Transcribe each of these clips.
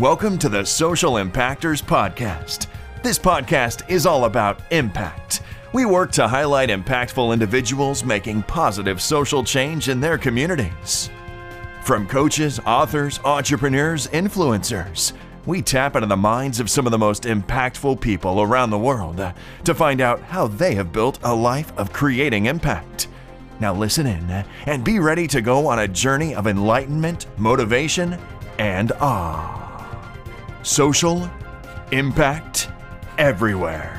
Welcome to the Social Impactors Podcast. This podcast is all about impact. We work to highlight impactful individuals making positive social change in their communities. From coaches, authors, entrepreneurs, influencers, we tap into the minds of some of the most impactful people around the world to find out how they have built a life of creating impact. Now, listen in and be ready to go on a journey of enlightenment, motivation, and awe. Social impact everywhere.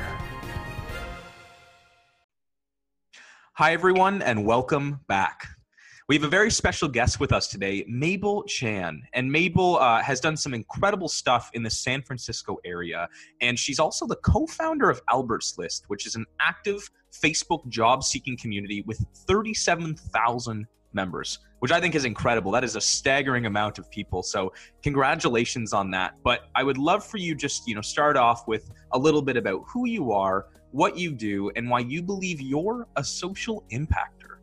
Hi, everyone, and welcome back. We have a very special guest with us today, Mabel Chan. And Mabel uh, has done some incredible stuff in the San Francisco area. And she's also the co founder of Albert's List, which is an active Facebook job seeking community with 37,000 members, which I think is incredible. That is a staggering amount of people. So congratulations on that. But I would love for you just, you know, start off with a little bit about who you are, what you do, and why you believe you're a social impactor.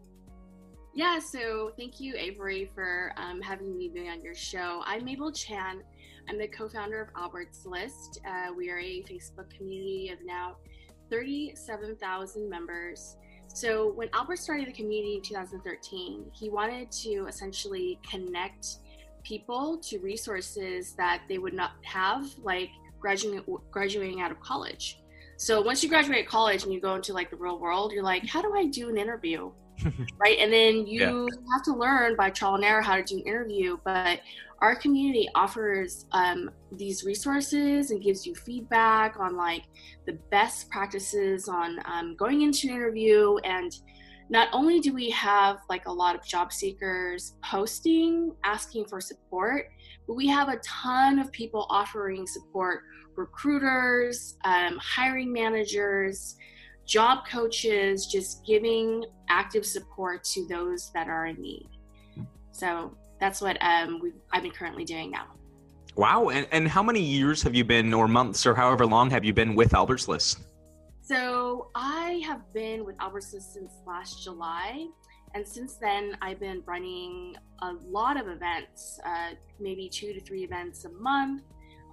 Yeah, so thank you, Avery, for um, having me be on your show. I'm Mabel Chan. I'm the co founder of Albert's List. Uh, we are a Facebook community of now 37,000 members. So when Albert started the community in 2013, he wanted to essentially connect people to resources that they would not have, like graduating graduating out of college. So once you graduate college and you go into like the real world, you're like, how do I do an interview? right? And then you yeah. have to learn by trial and error how to do an interview. But our community offers um, these resources and gives you feedback on like the best practices on um, going into an interview and not only do we have like a lot of job seekers posting asking for support but we have a ton of people offering support recruiters um, hiring managers job coaches just giving active support to those that are in need so that's what um, I've been currently doing now. Wow. And, and how many years have you been, or months, or however long have you been with Albert's List? So I have been with Albert's List since last July. And since then, I've been running a lot of events, uh, maybe two to three events a month.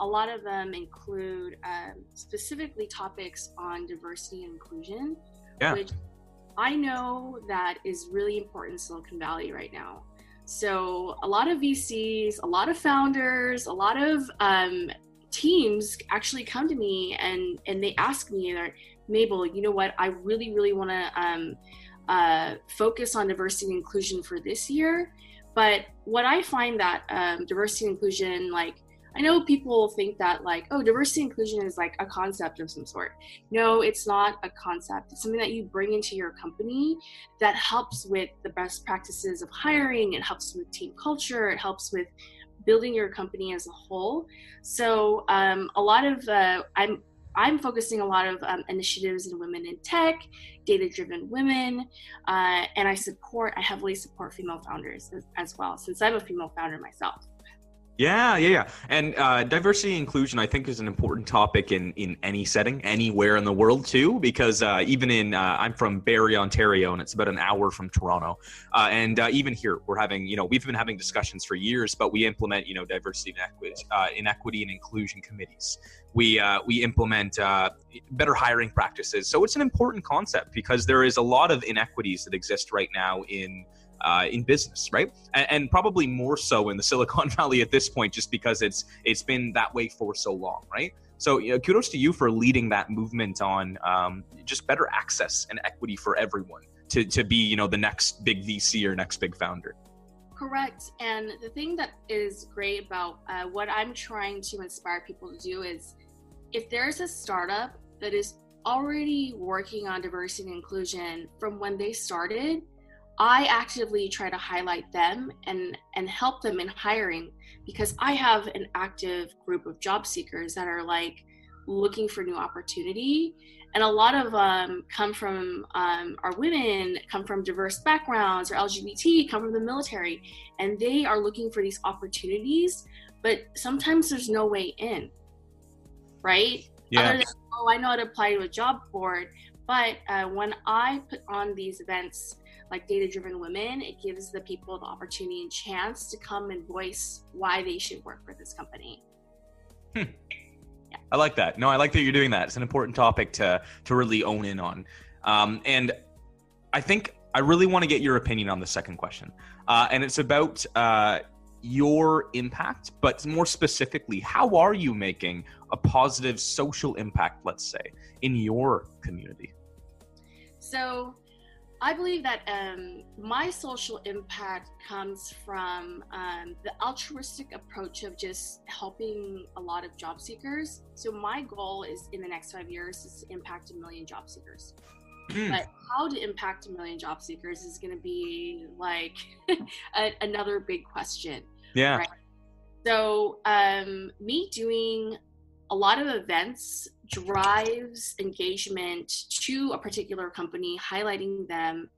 A lot of them include um, specifically topics on diversity and inclusion, yeah. which I know that is really important in Silicon Valley right now. So a lot of VCs, a lot of founders, a lot of um, teams actually come to me and and they ask me, they're, Mabel, you know what? I really, really want to um, uh, focus on diversity and inclusion for this year. But what I find that um, diversity and inclusion, like I know people think that like, oh, diversity inclusion is like a concept of some sort. No, it's not a concept. It's something that you bring into your company that helps with the best practices of hiring. It helps with team culture. It helps with building your company as a whole. So um, a lot of uh, I'm I'm focusing a lot of um, initiatives in women in tech, data-driven women, uh, and I support. I heavily support female founders as, as well, since I'm a female founder myself. Yeah, yeah, yeah. And uh, diversity and inclusion, I think, is an important topic in, in any setting, anywhere in the world, too, because uh, even in, uh, I'm from Barrie, Ontario, and it's about an hour from Toronto. Uh, and uh, even here, we're having, you know, we've been having discussions for years, but we implement, you know, diversity and equity, uh, inequity and inclusion committees. We, we implement better hiring practices. So it's an important concept because there is a lot of inequities that exist right now in uh, in business, right? And, and, probably more so in the Silicon Valley at this point, just because it's it's been that way for so long, right? So you know, kudos to you for leading that movement on um, just better access and equity for everyone to to be you know the next big VC or next big founder. Correct. And the thing that is great about uh, what I'm trying to inspire people to do is if there's a startup that is already working on diversity and inclusion from when they started I actively try to highlight them and and help them in hiring because I have an active group of job seekers that are like looking for new opportunity and a lot of um, come from um, our women come from diverse backgrounds or lgbt come from the military and they are looking for these opportunities but sometimes there's no way in right yeah. Than, oh i know how to apply to a job board but uh, when i put on these events like data driven women, it gives the people the opportunity and chance to come and voice why they should work for this company. Hmm. Yeah. I like that. No, I like that you're doing that. It's an important topic to to really own in on. Um, and I think I really want to get your opinion on the second question, uh, and it's about uh, your impact, but more specifically, how are you making a positive social impact? Let's say in your community. So I believe that um, my social impact comes from um, the altruistic approach of just helping a lot of job seekers. So my goal is in the next five years is to impact a million job seekers. Mm. But how to impact a million job seekers is going to be like a, another big question. Yeah. Right? So um, me doing a lot of events drives engagement to a particular company, highlighting them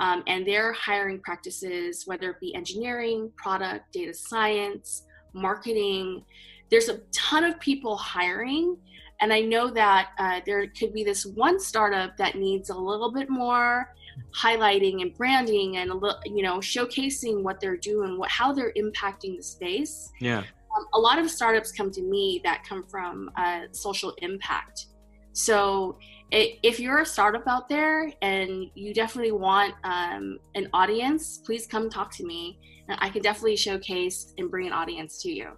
um, and their hiring practices, whether it be engineering, product, data science, marketing. There's a ton of people hiring. And I know that uh, there could be this one startup that needs a little bit more highlighting and branding and a little, you know, showcasing what they're doing, what how they're impacting the space. Yeah um, a lot of startups come to me that come from uh, social impact. So it, if you're a startup out there and you definitely want um, an audience, please come talk to me. And I can definitely showcase and bring an audience to you.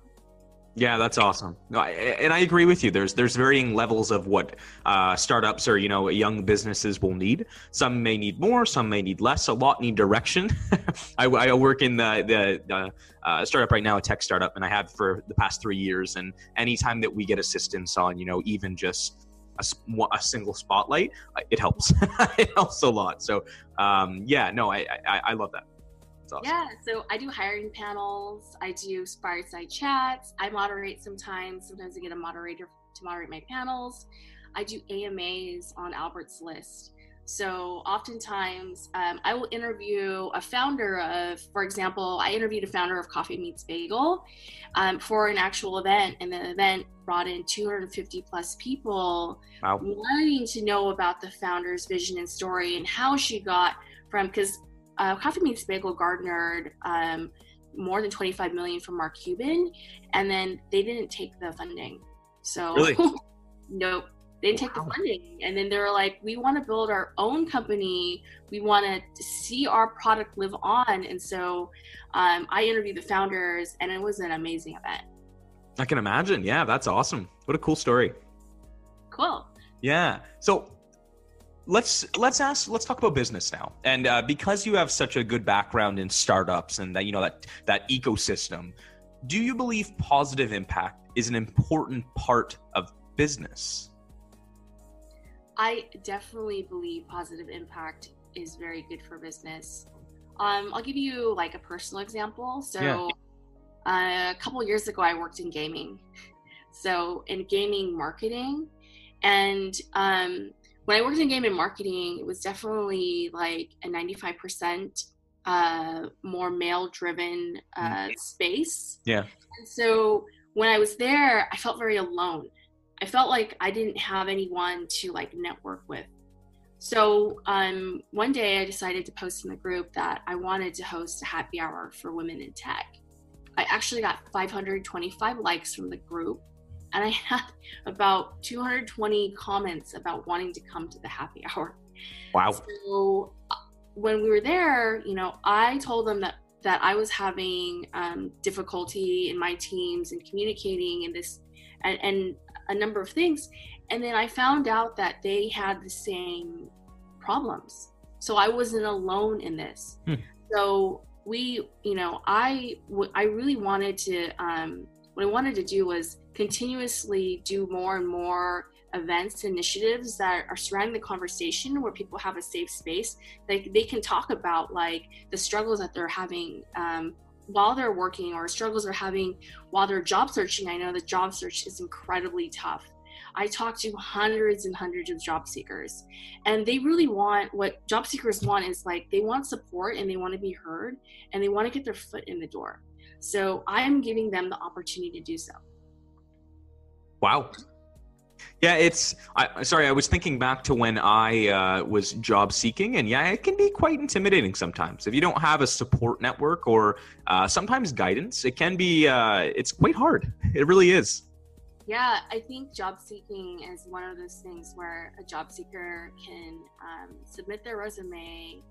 Yeah, that's awesome. No, I, and I agree with you. There's there's varying levels of what uh, startups or you know young businesses will need. Some may need more, some may need less. A lot need direction. I, I, work in the the, uh, startup right now, a tech startup, and I have for the past three years. And anytime that we get assistance on, you know, even just a, a single spotlight, uh, it helps. it helps a lot. So um, yeah, no, I, I I love that. Awesome. Yeah, so I do hiring panels, I do fireside chats, I moderate sometimes. Sometimes I get a moderator to moderate my panels. I do AMAs on Albert's List. So oftentimes um, I will interview a founder of, for example, I interviewed a founder of Coffee Meets Bagel um, for an actual event, and the event brought in 250 plus people wow. wanting to know about the founder's vision and story and how she got from because uh, Coffee Meets Bagel garnered um, more than 25 million from Mark Cuban, and then they didn't take the funding. So, really? nope, they didn't wow. take the funding. And then they were like, we want to build our own company. We want to see our product live on. And so um, I interviewed the founders, and it was an amazing event. I can imagine. Yeah, that's awesome. What a cool story. Cool. Yeah. So let's let's ask let's talk about business now. And uh, because you have such a good background in startups and that you know that that ecosystem do you believe positive impact is an important part of business? I definitely believe positive impact is very good for business. Um, i'll give you like a personal example. So yeah. uh, a couple years ago i worked in gaming. So in gaming marketing. And um, when I worked in game and marketing, it was definitely like a 95% uh, more male driven uh, mm-hmm. space. Yeah. And so when I was there, I felt very alone. I felt like I didn't have anyone to like network with. So um, one day I decided to post in the group that I wanted to host a happy hour for women in tech. I actually got 525 likes from the group and I had about 220 comments about wanting to come to the happy hour. Wow. So uh, when we were there, you know, I told them that that I was having um, difficulty in my teams and communicating and this and, and a number of things. And then I found out that they had the same problems. So I wasn't alone in this. Hmm. So we, you know, I I really wanted to um, what I wanted to do was continuously do more and more events initiatives that are surrounding the conversation where people have a safe space. That they can talk about like the struggles that they're having um, while they're working or struggles they're having while they're job searching. I know the job search is incredibly tough. I talk to hundreds and hundreds of job seekers and they really want what job seekers want is like they want support and they want to be heard and they want to get their foot in the door. So i'm giving them the opportunity to do so Wow. Yeah, it's. I, sorry, I was thinking back to when I uh, was job seeking, and yeah, it can be quite intimidating sometimes if you don't have a support network or uh, sometimes guidance. It can be. Uh, it's quite hard. It really is. Yeah, I think job seeking is one of those things where a job seeker can um, submit their resume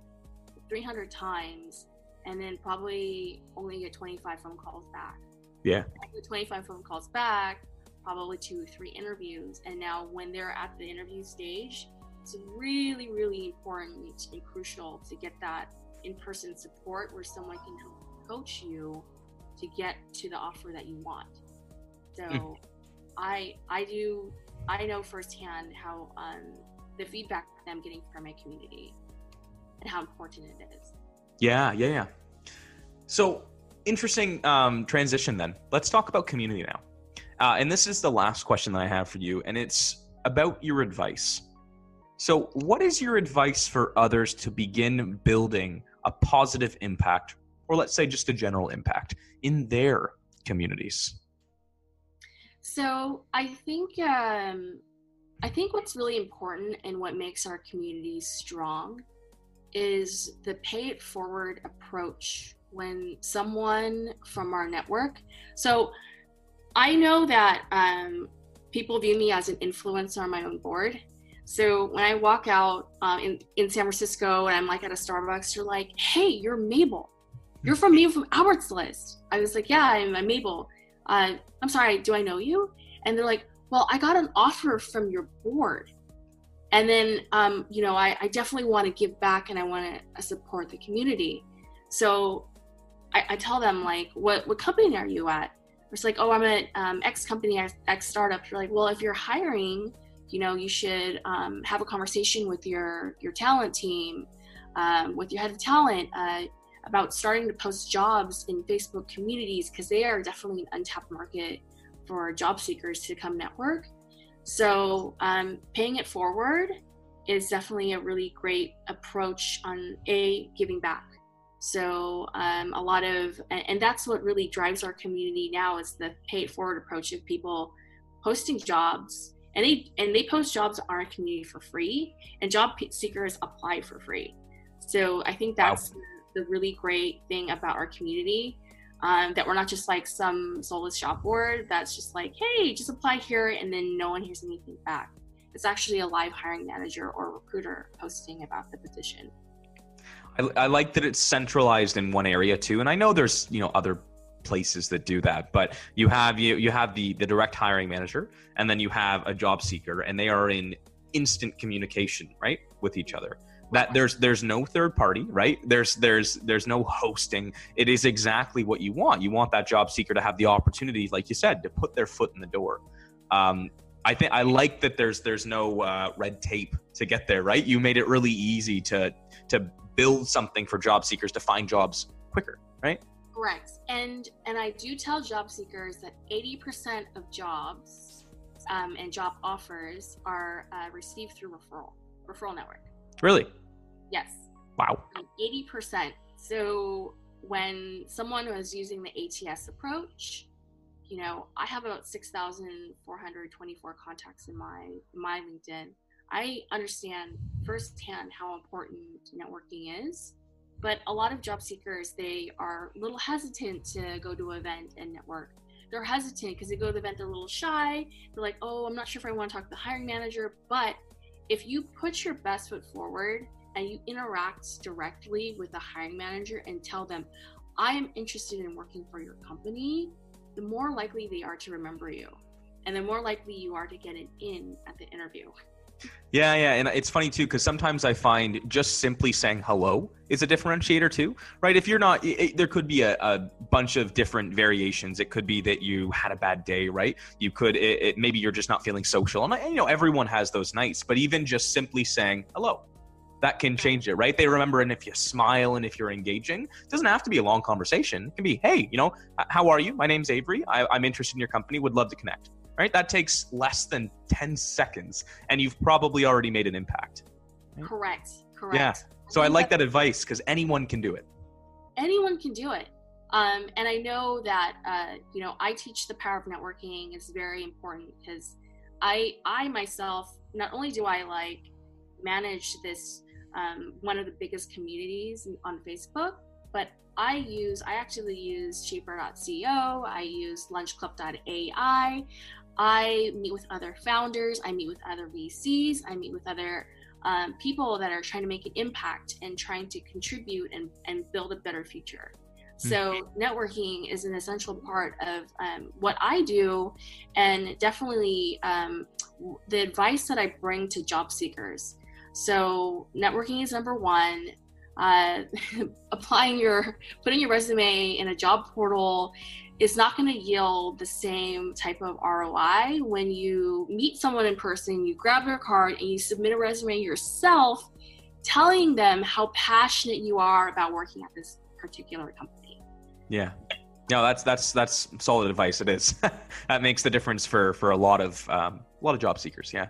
300 times and then probably only get 25 phone calls back. Yeah. After 25 phone calls back, probably two or three interviews. And now, when they're at the interview stage, it's really, really important and crucial to get that in person support where someone can help coach you to get to the offer that you want. So, mm. I I do I know firsthand how um, the feedback I'm getting from my community and how important it is. Yeah, yeah, yeah. So interesting um, transition then. Let's talk about community now. Uh, and this is the last question that I have for you, and it's about your advice. So, what is your advice for others to begin building a positive impact, or let's say just a general impact in their communities? So I think um, I think what's really important and what makes our communities strong is the pay it forward approach when someone from our network. So I know that um, people view me as an influencer on my own board. So when I walk out uh, in in San Francisco and I'm like at a Starbucks, you're like, "Hey, you're Mabel. You're from Mabel from Albert's List." I was like, "Yeah, I'm, I'm Mabel." uh, I'm sorry, do I know you? And they're like, well, I got an offer from your board. And then, um, you know, I, I definitely want to give back and I want to uh, support the community. So I, I, tell them like, what, what company are you at? It's like, oh, I'm at um, X company, X, startup. You're like, well, if you're hiring, you know, you should um, have a conversation with your, your talent team, um, with your head of talent. Uh, about starting to post jobs in Facebook communities because they are definitely an untapped market for job seekers to come network. So um, paying it forward is definitely a really great approach on a giving back. So um, a lot of and that's what really drives our community now is the pay it forward approach of people posting jobs and they and they post jobs on our community for free and job seekers apply for free. So I think that's wow the really great thing about our community. Um, that we're not just like some soulless job board that's just like, hey, just apply here and then no one hears anything back. It's actually a live hiring manager or recruiter posting about the position. I, I like that it's centralized in one area too, and I know there's you know other places that do that but you have you you have the the direct hiring manager and then you have a job seeker and they are in instant communication right with each other. That there's there's no third party right? There's there's there's no hosting. It is exactly what you want. You want that job seeker to have the opportunity like you said to put their foot in the door. Um, i think i like that there's there's no uh, red tape to get there right? You made it really easy to to build something for job seekers to find jobs quicker right correct and and i do tell job seekers that 80% of jobs um, and job offers are uh, received through referral referral network Really? Yes. Wow. 80%. So when someone was using the ATS approach, you know, I have about 6,424 contacts in my my LinkedIn. I understand firsthand how important networking is, but a lot of job seekers they are a little hesitant to go to an event and network. They're hesitant because they go to the event, they're a little shy. They're like, "Oh, I'm not sure if I want to talk to the hiring manager." But if you put your best foot forward and you interact directly with the hiring manager and tell them, I am interested in working for your company, the more likely they are to remember you. And the more likely you are to get an in at the interview. Yeah, yeah, and it's funny too because sometimes I find just simply saying hello is a differentiator too, right? If you're not, it, there could be a, a, bunch of different variations. It could be that you had a bad day, right? You could, it, it, maybe you're just not feeling social, and, and you know everyone has those nights. But even just simply saying hello, that can mm-hmm. change it, right? They remember, and if you smile and if you're engaging, it doesn't have to be a long conversation. It can be, hey, you know, how are you? My name's Avery. I, I'm interested in your company. Would love to connect right? That takes less than 10 seconds and you've probably already made an impact. Right? Correct. Correct. Yeah. So I, I like that, that advice because anyone can do it. Anyone can do it. Um, and I know that, uh, you know, I teach the power of networking. is very important because I, I myself, not only do I like manage this, um, one of the biggest communities on Facebook, but I use, I actually use Shapr.co, I use lunchclub.ai. I meet with other founders, I meet with other VCs, I meet with other um, people that are trying to make an impact and trying to contribute and, and build a better future. Hmm. So, networking is an essential part of um, what I do, and definitely um, the advice that I bring to job seekers. So, networking is number one uh, applying your putting your resume in a job portal is not going to yield the same type of ROI when you meet someone in person, you grab their card and you submit a resume yourself, telling them how passionate you are about working at this particular company. Yeah. No, that's that's that's solid advice. It is. that makes the difference for for a lot of um, a lot of job seekers. Yeah.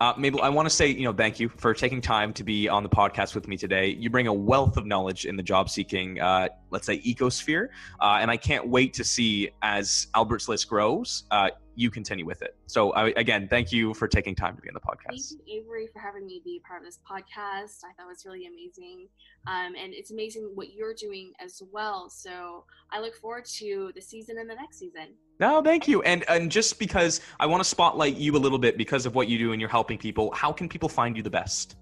Uh, Mabel, I want to say, you know, thank you for taking time to be on the podcast with me today. You bring a wealth of knowledge in the job seeking, uh, let's say, ecosphere. Uh, and I can't wait to see as Albert's list grows, uh, you continue with it. So, I, again, thank you for taking time to be on the podcast. Thank you, Avery, for having me be part of this podcast. I thought it was really amazing. Um, and it's amazing what you're doing as well. So, I look forward to the season and the next season. No, thank you. And and just because I want to spotlight you a little bit because of what you do and you're helping people, how can people find you the best?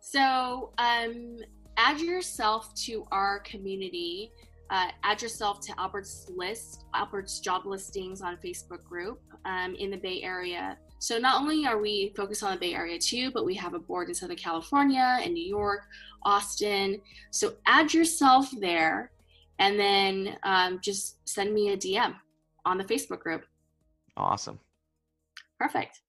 So, um, add yourself to our community. Uh, add yourself to Albert's list, Albert's job listings on Facebook group um, in the Bay Area. So not only are we focused on the Bay Area too, but we have a board in Southern California and New York, Austin. So add yourself there, and then um, just send me a DM on the Facebook group. Awesome. Perfect.